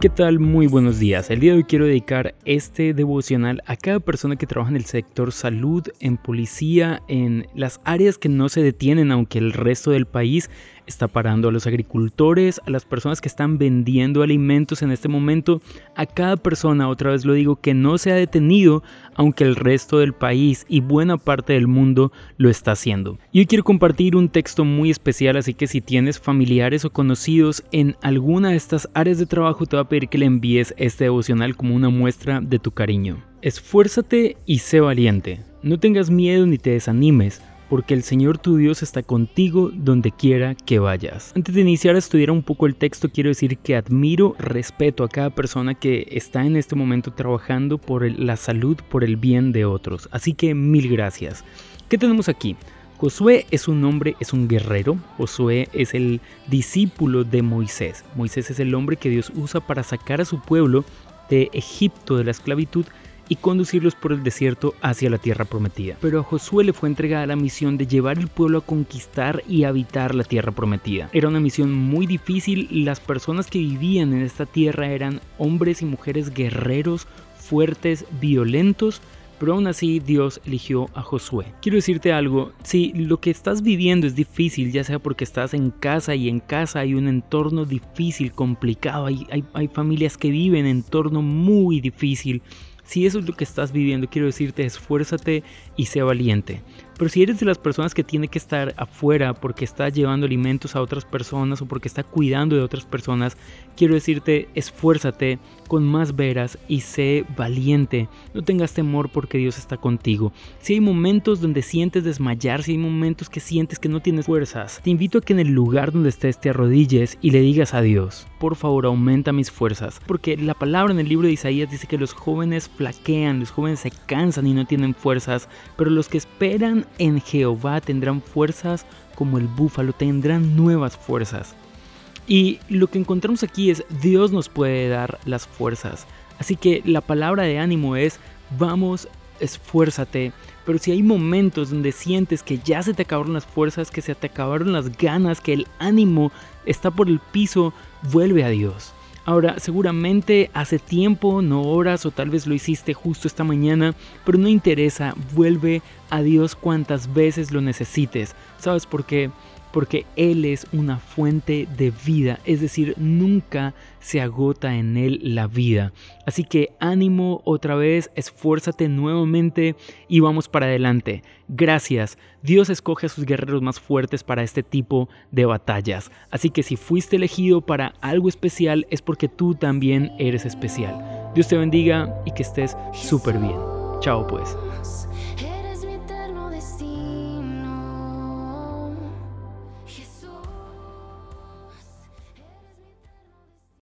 ¿Qué tal? Muy buenos días. El día de hoy quiero dedicar este devocional a cada persona que trabaja en el sector salud, en policía, en las áreas que no se detienen aunque el resto del país está parando a los agricultores, a las personas que están vendiendo alimentos en este momento, a cada persona, otra vez lo digo, que no se ha detenido, aunque el resto del país y buena parte del mundo lo está haciendo. Y hoy quiero compartir un texto muy especial, así que si tienes familiares o conocidos en alguna de estas áreas de trabajo, te voy a pedir que le envíes este devocional como una muestra de tu cariño. Esfuérzate y sé valiente. No tengas miedo ni te desanimes porque el Señor tu Dios está contigo donde quiera que vayas. Antes de iniciar a estudiar un poco el texto, quiero decir que admiro, respeto a cada persona que está en este momento trabajando por la salud, por el bien de otros. Así que mil gracias. ¿Qué tenemos aquí? Josué es un hombre, es un guerrero. Josué es el discípulo de Moisés. Moisés es el hombre que Dios usa para sacar a su pueblo de Egipto, de la esclavitud, y conducirlos por el desierto hacia la tierra prometida. Pero a Josué le fue entregada la misión de llevar el pueblo a conquistar y habitar la tierra prometida. Era una misión muy difícil, las personas que vivían en esta tierra eran hombres y mujeres guerreros, fuertes, violentos, pero aún así Dios eligió a Josué. Quiero decirte algo, si lo que estás viviendo es difícil, ya sea porque estás en casa y en casa hay un entorno difícil, complicado, hay, hay, hay familias que viven en entorno muy difícil, si eso es lo que estás viviendo, quiero decirte, esfuérzate y sé valiente. Pero si eres de las personas que tiene que estar afuera porque está llevando alimentos a otras personas o porque está cuidando de otras personas, quiero decirte, esfuérzate con más veras y sé valiente. No tengas temor porque Dios está contigo. Si hay momentos donde sientes desmayar, si hay momentos que sientes que no tienes fuerzas, te invito a que en el lugar donde estés te arrodilles y le digas a Dios, por favor aumenta mis fuerzas. Porque la palabra en el libro de Isaías dice que los jóvenes flaquean, los jóvenes se cansan y no tienen fuerzas, pero los que esperan en Jehová tendrán fuerzas como el búfalo, tendrán nuevas fuerzas. Y lo que encontramos aquí es Dios nos puede dar las fuerzas. Así que la palabra de ánimo es vamos, esfuérzate. Pero si hay momentos donde sientes que ya se te acabaron las fuerzas, que se te acabaron las ganas, que el ánimo está por el piso, vuelve a Dios. Ahora, seguramente hace tiempo, no horas, o tal vez lo hiciste justo esta mañana, pero no interesa, vuelve a Dios cuantas veces lo necesites. ¿Sabes por qué? Porque Él es una fuente de vida, es decir, nunca se agota en Él la vida. Así que ánimo otra vez, esfuérzate nuevamente y vamos para adelante. Gracias, Dios escoge a sus guerreros más fuertes para este tipo de batallas. Así que si fuiste elegido para algo especial es porque tú también eres especial. Dios te bendiga y que estés súper bien. Chao pues.